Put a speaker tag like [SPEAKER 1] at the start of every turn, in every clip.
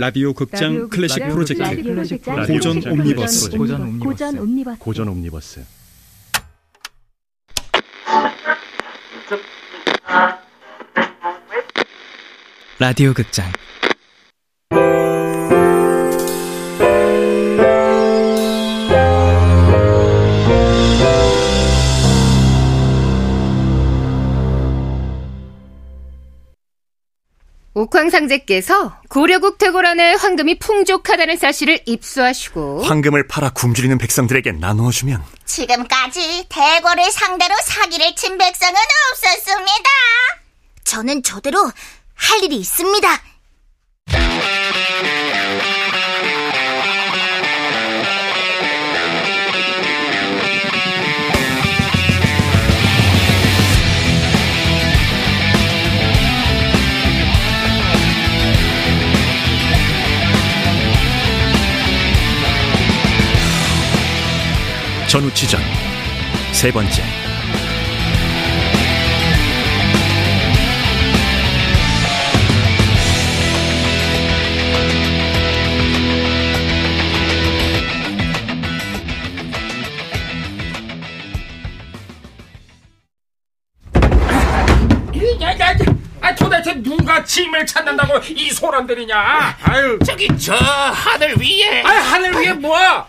[SPEAKER 1] 라디오 극장 클래식 프로젝트. 고전 옴니버스.
[SPEAKER 2] 고전 옴니버스.
[SPEAKER 3] 고전 옴니버스.
[SPEAKER 1] 라디오 극장.
[SPEAKER 4] 옥황상제께서 고려국 퇴고란의 황금이 풍족하다는 사실을 입수하시고
[SPEAKER 3] 황금을 팔아 굶주리는 백성들에게 나누어주면
[SPEAKER 5] 지금까지 대궐을 상대로 사기를 친 백성은 없었습니다. 저는 저대로 할 일이 있습니다.
[SPEAKER 3] 전우치전. 세 번째.
[SPEAKER 6] 야, 야, 야, 아, 도대체 누가 짐을 찾는다고 이 소란들이냐? 아유,
[SPEAKER 7] 저기 저 하늘 위에.
[SPEAKER 6] 아, 하늘 위에 뭐야?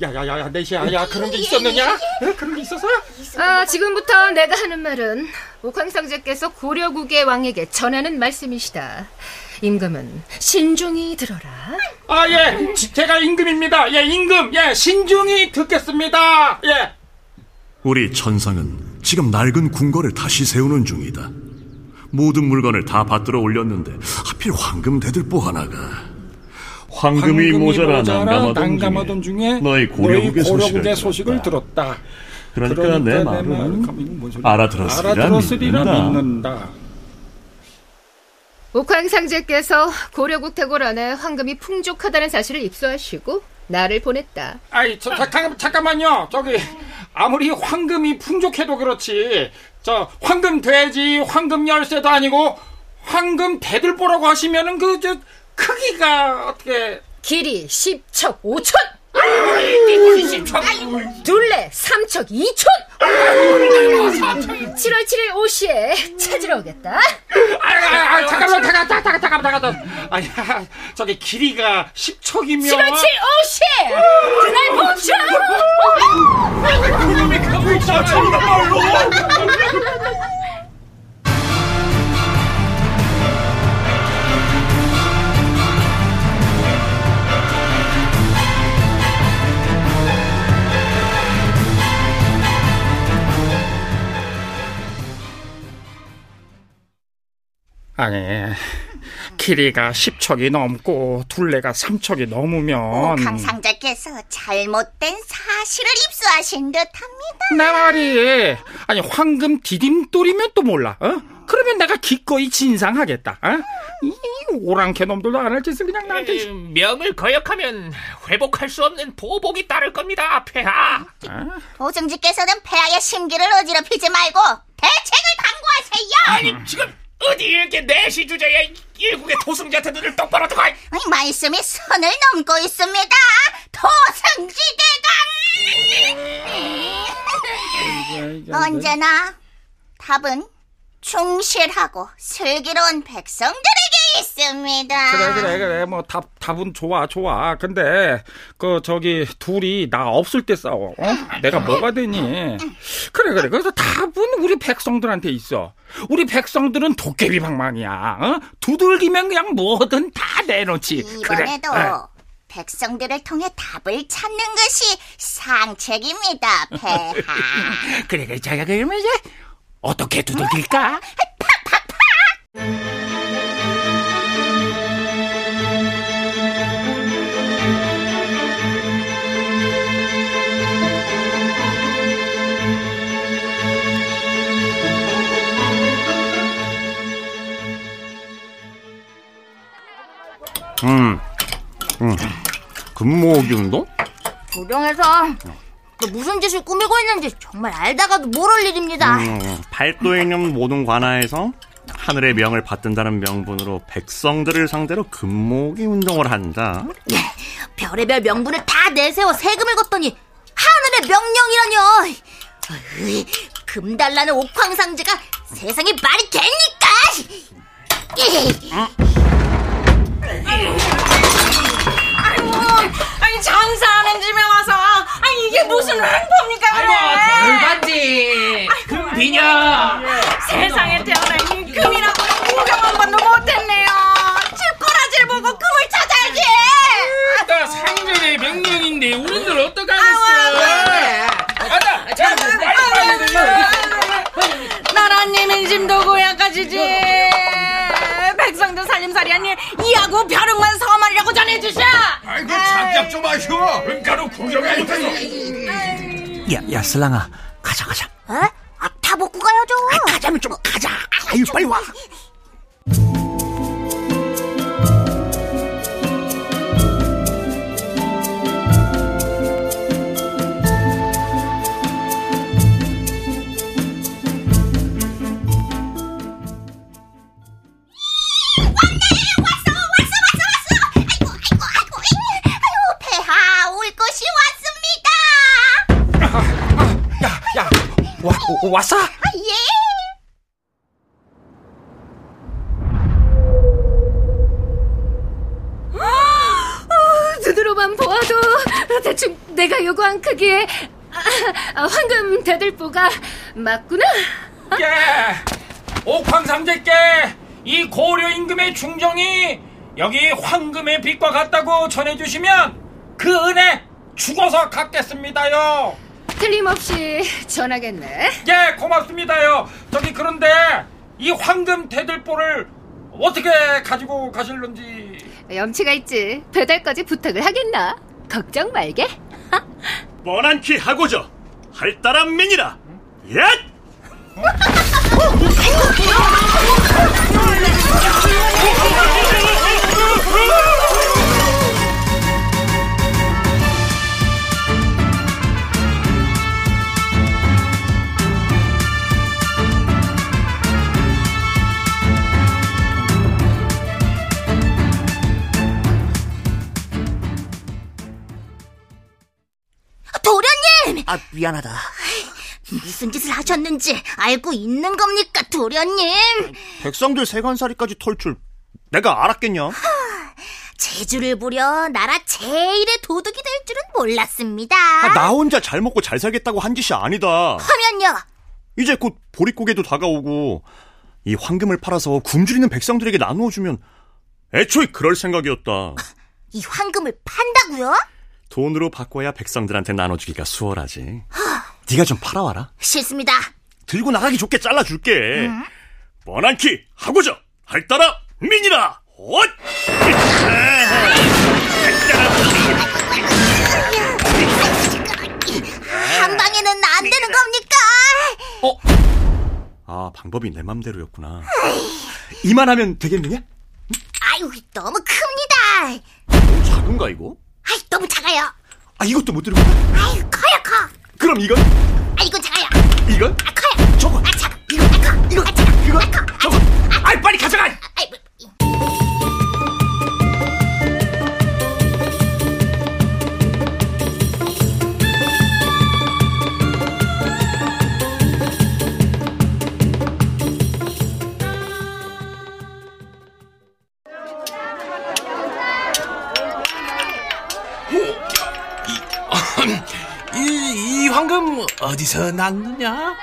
[SPEAKER 6] 야, 야, 야, 야, 내시야, 야, 그런 게 있었느냐? 에? 그런 게 있었어?
[SPEAKER 4] 아, 지금부터 내가 하는 말은 옥황상제께서 고려국의 왕에게 전하는 말씀이시다. 임금은 신중히 들어라.
[SPEAKER 6] 아, 예, 지- 제가 임금입니다. 예, 임금, 예, 신중히 듣겠습니다. 예.
[SPEAKER 3] 우리 천상은 지금 낡은 궁궐을 다시 세우는 중이다 모든 물건을 다 받들어 올렸는데 하필 황금 대들보 하나가 황금이, 모자라 난감하던,
[SPEAKER 6] 난감하던 중에
[SPEAKER 3] 너희 고려국의,
[SPEAKER 6] 고려국의
[SPEAKER 3] 소식을, 들었다.
[SPEAKER 6] 들었다.
[SPEAKER 3] 그러니까, 내 말은 알아들었으리라
[SPEAKER 6] 알아들었으리라
[SPEAKER 3] 믿는다.
[SPEAKER 6] 믿는다.
[SPEAKER 4] 옥황상제께서 고려국 태고란에 황금이 풍족하다는 사실을 입수하시고 나를 보냈다.
[SPEAKER 6] 아이, 저, 잠깐, 잠깐만요. 저기, 아무리 황금이 풍족해도 그렇지. 저, 황금 돼지, 황금 열쇠도 아니고, 황금 대들보라고 하시면은 그, 저, 크기가 어떻게.
[SPEAKER 4] 길이 10척 5천! 둘레 3척 2천! 7월 7일 오시에 찾으러 오겠다.
[SPEAKER 6] 아, 아, 아, 잠깐만, 잠깐, 잠깐, 잠깐, 잠깐, 잠깐. 아니, 저기 길이가 10척이면.
[SPEAKER 4] 7월 7일 오시에! 그날 봄춰!
[SPEAKER 6] 아니, 길이가 10척이 넘고, 둘레가 3척이 넘으면.
[SPEAKER 5] 옥황상제께서 잘못된 사실을 입수하신 듯합니다.
[SPEAKER 6] 내 말이, 아니, 황금 디딤돌이면 또 몰라, 어? 그러면 내가 기꺼이 진상하겠다, 어? 이 오랑캐 놈들도 안 할 짓을 그냥 나한테.
[SPEAKER 7] 에, 명을 거역하면 회복할 수 없는 보복이 따를 겁니다, 폐하.
[SPEAKER 5] 보증지께서는 폐하의 심기를 어지럽히지 말고 대책을 강구하세요.
[SPEAKER 7] 아니 지금 어디 이렇게 내시 주제에 일국의 도승자한테 눈을 똑바로
[SPEAKER 5] 이 말씀이 선을 넘고 있습니다. 도승지대가 언제나 답은 충실하고 슬기로운 백성들에게 있습니다.
[SPEAKER 6] 그래, 그래, 그래. 뭐, 답, 답은 좋아, 좋아. 근데, 그, 저기, 둘이 나 없을 때 싸워. 어? 내가 뭐가 되니? 그래, 그래. 그래서 답은 우리 백성들한테 있어. 우리 백성들은 도깨비 방망이야. 어? 두들기면 그냥 뭐든 다 내놓지. 그래.
[SPEAKER 5] 이번에도
[SPEAKER 6] 어.
[SPEAKER 5] 백성들을 통해 답을 찾는 것이 상책입니다, 폐하.
[SPEAKER 6] 그래, 그래. 자, 그러면 이제, 어떻게 두들길까?
[SPEAKER 3] 음, 금모으기 운동?
[SPEAKER 5] 조령해서 너 무슨 짓을 꾸미고 있는지 정말 알다가도 모를 일입니다.
[SPEAKER 3] 음, 팔도에 있는 모든 관아에서 하늘의 명을 받든다는 명분으로 백성들을 상대로 금모으기 운동을 한다.
[SPEAKER 5] 예, 별의별 명분을 다 내세워 세금을 걷더니 하늘의 명령이라뇨. 으이, 금 달라는 옥황상제가 세상에 말이 됩니까? 이,
[SPEAKER 2] 아니 장사하는 집에 와서. 아니 이게 무슨 횡포입니까 그래
[SPEAKER 7] 돌반지. 금비녀.
[SPEAKER 2] 세상에 태어나 이 금이라고 구경 한 번도 못했네요. 집꼬라지를 보고 금을 찾아야지.
[SPEAKER 7] 나 상전의 명령인데 우리들 어떡하겠어? 가자 자 빨리 빨리
[SPEAKER 2] 나라님인 짐도 고약하시지 백성도 살림살이 아니 이하고 벼룩만 서말이라고 전해주셔
[SPEAKER 7] 아이고 잠깐 좀 하시오 은가로 구경해
[SPEAKER 8] 야, 야, 슬랑아, 가자, 가자.
[SPEAKER 5] 어? 아, 다 먹고 가야죠.
[SPEAKER 8] 가자면 좀 가자. 아유, 빨리 와.
[SPEAKER 6] 와, 오, 왔어?
[SPEAKER 5] 아, 예.
[SPEAKER 4] 눈으로만 보아도 대충 내가 요구한 크기의 아, 아, 황금 대들보가 맞구나.
[SPEAKER 6] 예, 옥황상제께 이 고려 임금의 충정이 여기 황금의 빛과 같다고 전해주시면 그 은혜 죽어서 갚겠습니다요.
[SPEAKER 4] 틀림없이 전하겠네.
[SPEAKER 6] 예, 고맙습니다요. 저기 그런데 이 황금 대들보를 어떻게 가지고 가실런지.
[SPEAKER 4] 염치가 있지. 배달까지 부탁을 하겠나? 걱정 말게.
[SPEAKER 3] 뻔한 키 하고저 할따란 민이라. 예!
[SPEAKER 8] 아, 미안하다.
[SPEAKER 5] 무슨 짓을 하셨는지 알고 있는 겁니까, 도련님?
[SPEAKER 3] 백성들 세간살이까지 털줄 내가 알았겠냐?
[SPEAKER 5] 제주를 부려 나라 제일의 도둑이 될 줄은 몰랐습니다.
[SPEAKER 3] 아, 나 혼자 잘 먹고 잘 살겠다고 한 짓이 아니다.
[SPEAKER 5] 하면요.
[SPEAKER 3] 이제 곧 보릿고개도 다가오고 이 황금을 팔아서 굶주리는 백성들에게 나누어 주면 애초에 그럴 생각이었다.
[SPEAKER 5] 이 황금을 판다고요?
[SPEAKER 3] 돈으로 바꿔야 백성들한테 나눠주기가 수월하지. 네가 좀 팔아와라.
[SPEAKER 5] 싫습니다.
[SPEAKER 3] 들고 나가기 좋게 잘라줄게. 뻔한 키 하고자 할따라 민이라. 엇!
[SPEAKER 5] 한 방에는 안 되는 겁니까?
[SPEAKER 3] 아 방법이 내 맘대로였구나. 이만하면 되겠느냐?
[SPEAKER 5] 아유, 너무 큽니다.
[SPEAKER 3] 작은가 이거?
[SPEAKER 5] 아이, 너무 작아요.
[SPEAKER 3] 아 이것도 못 들고.
[SPEAKER 5] 아유, 커요, 커.
[SPEAKER 3] 그럼 이건?
[SPEAKER 5] 아, 이건 작아요.
[SPEAKER 3] 이건?
[SPEAKER 5] 아, 커요.
[SPEAKER 3] 저거.
[SPEAKER 5] 아, 작아. 이거, 아, 커. 이거, 아, 작아.
[SPEAKER 3] 이거?
[SPEAKER 5] 아, 커. 아,
[SPEAKER 3] 저거. 아이 빨리 가져가.
[SPEAKER 5] 아이, 뭐,
[SPEAKER 9] 이, 어디서 났느냐?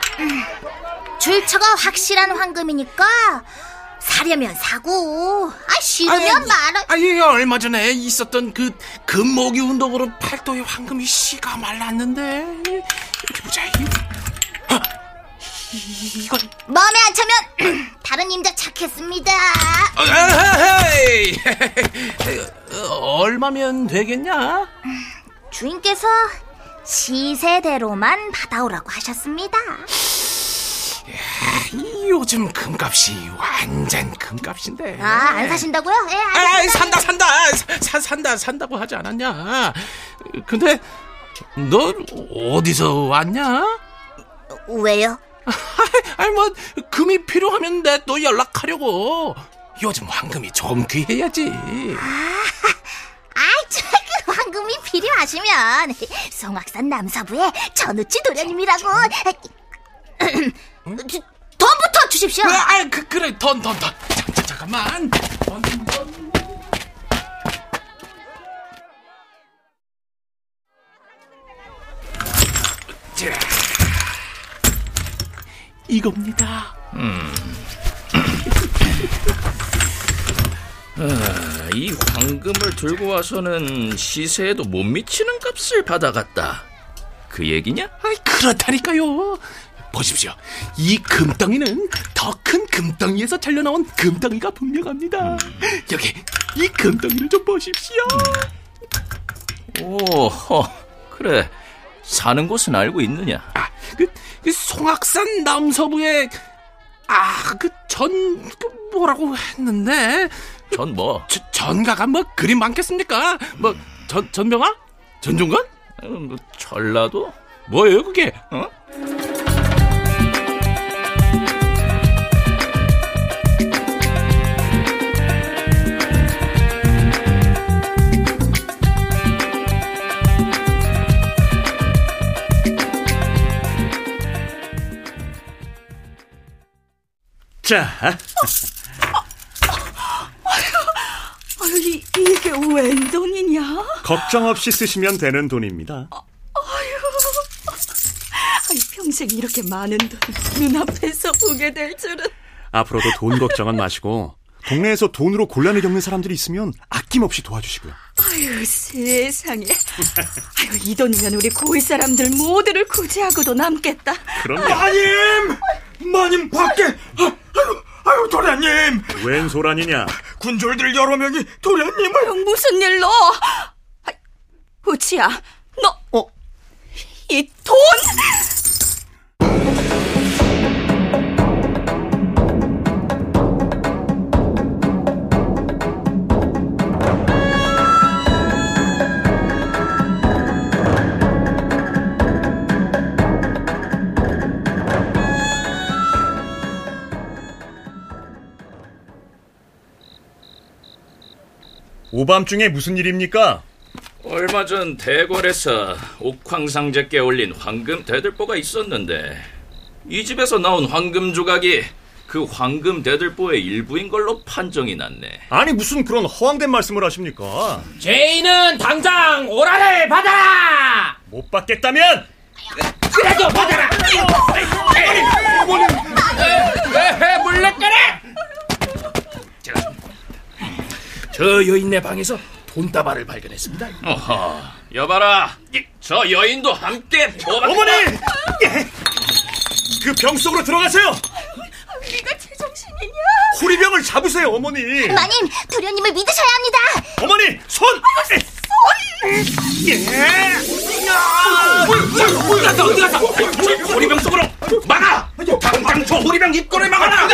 [SPEAKER 5] 출처가 확실한 황금이니까 사려면 사고, 아, 싫으면 말아.
[SPEAKER 9] 아니 얼마 전에 있었던 그 금모기 운동으로 팔도의 황금이 씨가 말랐는데 이렇게 보자. 이- 아, 이- 이건
[SPEAKER 5] 마음에 안 차면 다른 임자 찾겠습니다.
[SPEAKER 9] 에헤이! 어, 얼마면 되겠냐?
[SPEAKER 5] 주인께서 시세대로만 받아오라고 하셨습니다.
[SPEAKER 9] 요즘 금값이 완전 금값인데.
[SPEAKER 5] 아, 안 사신다고요? 예,
[SPEAKER 9] 아,
[SPEAKER 5] 알겠습니다.
[SPEAKER 9] 산다 산다 사, 산다 산다고 하지 않았냐? 근데 너 어디서 왔냐?
[SPEAKER 5] 왜요?
[SPEAKER 9] 아니 뭐 금이 필요하면 내 또 연락하려고. 요즘 황금이 좀 귀해야지.
[SPEAKER 5] 아이, 저그 황금이 필요하시면 송악산 남서부의 전우치 도련님이라고 주- 돈부터 주십시오.
[SPEAKER 9] 아, 아, 그, 그래 돈 돈 돈. 자, 자, 잠깐만. 돈, 돈. 자, 이겁니다.
[SPEAKER 10] 아, 이 황금을 들고 와서는 시세에도 못 미치는 값을 받아갔다. 그 얘기냐?
[SPEAKER 9] 아이, 그렇다니까요. 보십시오. 이 금덩이는 더 큰 금덩이에서 잘려나온 금덩이가 분명합니다. 여기 이 금덩이를 좀 보십시오.
[SPEAKER 10] 오, 허, 그래. 사는 곳은 알고 있느냐?
[SPEAKER 9] 아, 그, 그 송악산 남서부에 아, 그 전, 그 뭐라고 했는데
[SPEAKER 10] 전 뭐?
[SPEAKER 9] 저, 전가가 뭐 그리 많겠습니까? 뭐 전, 전병아? 전종건?
[SPEAKER 10] 어, 뭐 전라도?
[SPEAKER 9] 뭐예요 그게?
[SPEAKER 10] 어?
[SPEAKER 1] 자,
[SPEAKER 2] 아유, 이, 이게 웬 돈이냐?
[SPEAKER 1] 걱정 없이 쓰시면 되는 돈입니다.
[SPEAKER 2] 아이, 평생 이렇게 많은 돈 눈앞에서 보게 될 줄은.
[SPEAKER 1] 앞으로도 돈 걱정은 마시고 동네에서 돈으로 곤란을 겪는 사람들이 있으면 아낌없이 도와주시고요.
[SPEAKER 2] 아유, 세상에. 아유, 이 돈이면 우리 고을 사람들 모두를 구제하고도 남겠다.
[SPEAKER 1] 그럼요.
[SPEAKER 11] 마님! 마님 밖에! 아, 아유, 아유, 도련님!
[SPEAKER 1] 웬 소란이냐?
[SPEAKER 11] 군졸들 여러 명이 도련님을...
[SPEAKER 2] 어, 무슨 일로? 아, 우치야, 너,
[SPEAKER 1] 어?
[SPEAKER 2] 이 돈?
[SPEAKER 1] 오밤중에 무슨 일입니까?
[SPEAKER 10] 얼마 전 대궐에서 옥황상제께 올린 황금 대들보가 있었는데 이 집에서 나온 황금 조각이 그 황금 대들보의 일부인 걸로 판정이 났네.
[SPEAKER 1] 아니 무슨 그런 허황된 말씀을 하십니까?
[SPEAKER 7] 죄인은 당장 오라를 받아라!
[SPEAKER 1] 못 받겠다면
[SPEAKER 7] 그래도 받아라! 왜 물러가라! 저 여인네 방에서 돈다발을 발견했습니다.
[SPEAKER 10] 어허, 여봐라. 저 여인도 함께 도박.
[SPEAKER 1] 어머니! 예! 그병 속으로 들어가세요.
[SPEAKER 2] 네가 제정신이냐?
[SPEAKER 1] 호리병을 잡으세요, 어머니.
[SPEAKER 5] 마님, 도련님을 믿으셔야 합니다.
[SPEAKER 1] 어머니, 손! 예!
[SPEAKER 7] 어디 갔어, 어디 갔어? 호리병 속으로 막아! 당장 저 호리병 입구를 막아라!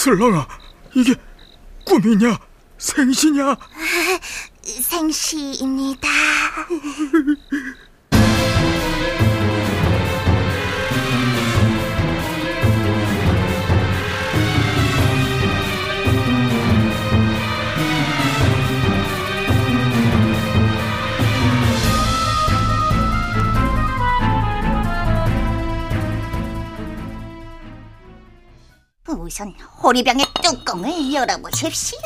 [SPEAKER 11] 슬랑아, 이게 꿈이냐? 생시냐?
[SPEAKER 5] 생시입니다. 우선 호리병의 뚜껑을 열어보십시오.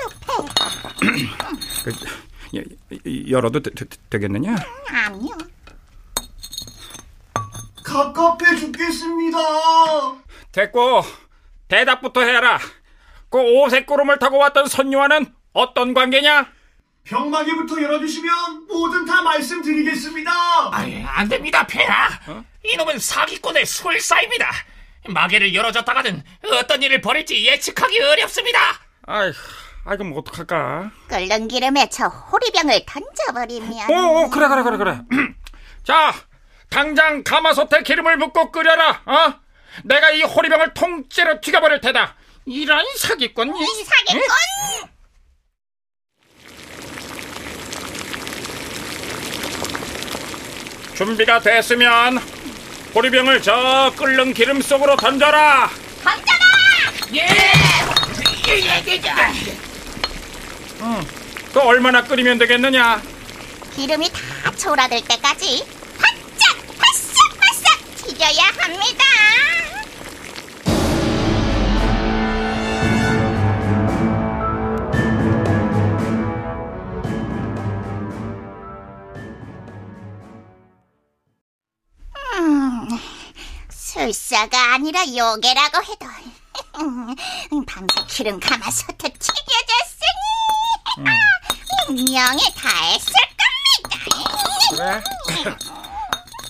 [SPEAKER 6] 열어도 되, 겠느냐
[SPEAKER 5] 아니요.
[SPEAKER 11] 갑갑해 죽겠습니다.
[SPEAKER 6] 됐고 대답부터 해라. 그 오색 구름을 타고 왔던 선유와는 어떤 관계냐?
[SPEAKER 11] 병마개부터 열어주시면 뭐든 다 말씀드리겠습니다.
[SPEAKER 7] 아이, 안 됩니다, 폐하. 이놈은 사기꾼의 술사입니다. 마개를 열어줬다가는 어떤 일을 벌일지 예측하기 어렵습니다.
[SPEAKER 6] 아이, 아 그럼 어떡할까?
[SPEAKER 5] 끓는 기름에 저 호리병을 던져버리면
[SPEAKER 6] 오, 오 그래 그래 그래 그래. 자, 당장 가마솥에 기름을 붓고 끓여라. 어? 내가 이 호리병을 통째로 튀겨버릴 테다. 이런 사기꾼. 이
[SPEAKER 5] 사기꾼.
[SPEAKER 6] 응? 준비가 됐으면 호리병을 저 끓는 기름 속으로 던져라.
[SPEAKER 5] 던져라.
[SPEAKER 12] 예.
[SPEAKER 6] 응. 또 얼마나 끓이면 되겠느냐?
[SPEAKER 5] 기름이 다 초라될 때까지 바짝 바싹 바싹 튀겨야 합니다. 술사가 아니라 요괴라고 해도 음, 밤새 기름 가마솥에 튀겨졌으니 음. 명에 다했을 겁니다.
[SPEAKER 6] 그래.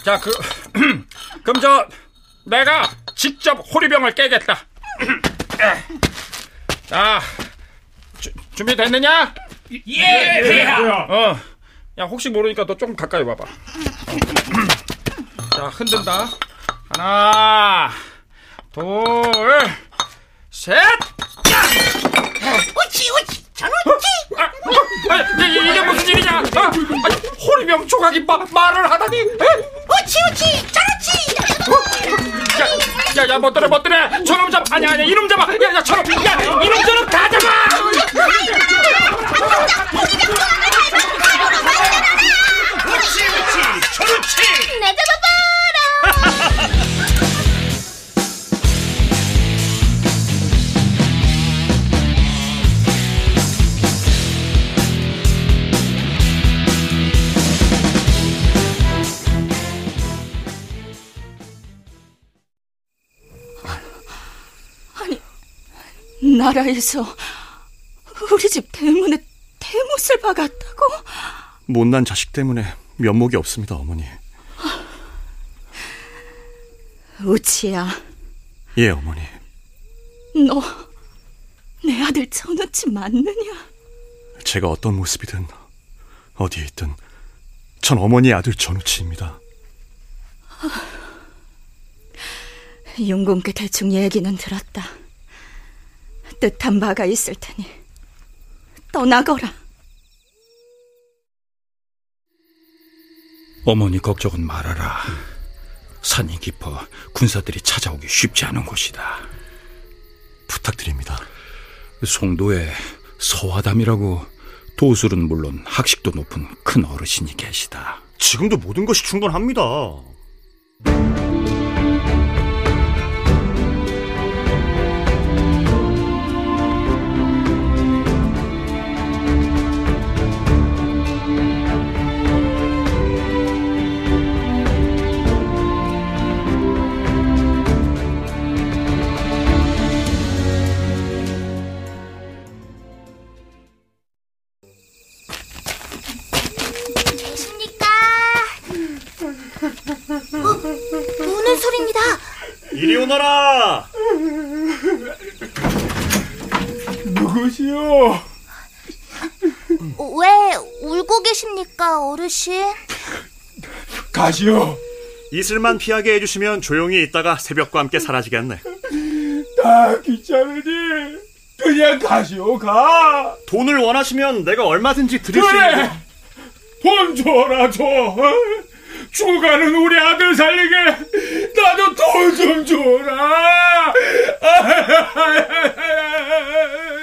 [SPEAKER 6] 자, 그, 그럼 저, 내가 직접 호리병을 깨겠다. 자, 주, 준비됐느냐?
[SPEAKER 12] 예, 폐하.
[SPEAKER 6] 어, 야, 혹시 모르니까 너 좀 가까이 와봐. 자, 흔든다. 하나, 둘, 셋!
[SPEAKER 2] 오치, 오치, 저노치!
[SPEAKER 6] 아, 아, 아, 이게 무슨 일이냐? 아, 아, 호리병 조각이 마, 말을 하다니?
[SPEAKER 2] 오치, 오치, 저노치!
[SPEAKER 6] 야, 야, 야, 못 들어, 못 들어! 저놈 잡, 아니, 아니, 이놈 잡아! 야, 야, 저놈! 야, 이놈 저놈 다 잡아!
[SPEAKER 2] 나라에서 우리 집 대문에 대못을 박았다고?
[SPEAKER 3] 못난 자식 때문에 면목이 없습니다, 어머니.
[SPEAKER 2] 우치야,
[SPEAKER 3] 예, 어머니.
[SPEAKER 2] 너 내 아들 전우치 맞느냐?
[SPEAKER 3] 제가 어떤 모습이든 어디에 있든 전 어머니의 아들 전우치입니다.
[SPEAKER 2] 윤공께 대충 얘기는 들었다. 뜻한 바가 있을 테니 떠나거라.
[SPEAKER 6] 어머니 걱정은 말아라. 산이 깊어 군사들이 찾아오기 쉽지 않은 곳이다.
[SPEAKER 3] 부탁드립니다.
[SPEAKER 6] 송도에 서화담이라고 도술은 물론 학식도 높은 큰 어르신이 계시다.
[SPEAKER 3] 지금도 모든 것이 충분합니다.
[SPEAKER 13] 누구시오?
[SPEAKER 5] 왜 울고 계십니까, 어르신?
[SPEAKER 13] 가시오.
[SPEAKER 3] 이슬만 피하게 해주시면 조용히 있다가 새벽과 함께 사라지겠네.
[SPEAKER 13] 다 귀찮으니 그냥 가시오 가.
[SPEAKER 3] 돈을 원하시면 내가 얼마든지 드릴 수
[SPEAKER 13] 그래.
[SPEAKER 3] 있는.
[SPEAKER 13] 돈 줘라 줘. 어? 죽어가는 우리 아들 살리게 나도 돈 좀 줘라.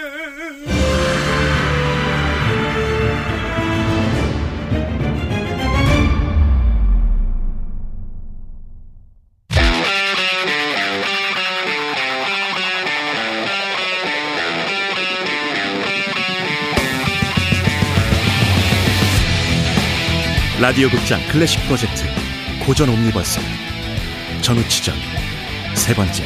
[SPEAKER 3] 라디오 극장 클래식 프로젝트 고전 옴니버스. 전우치전 세 번째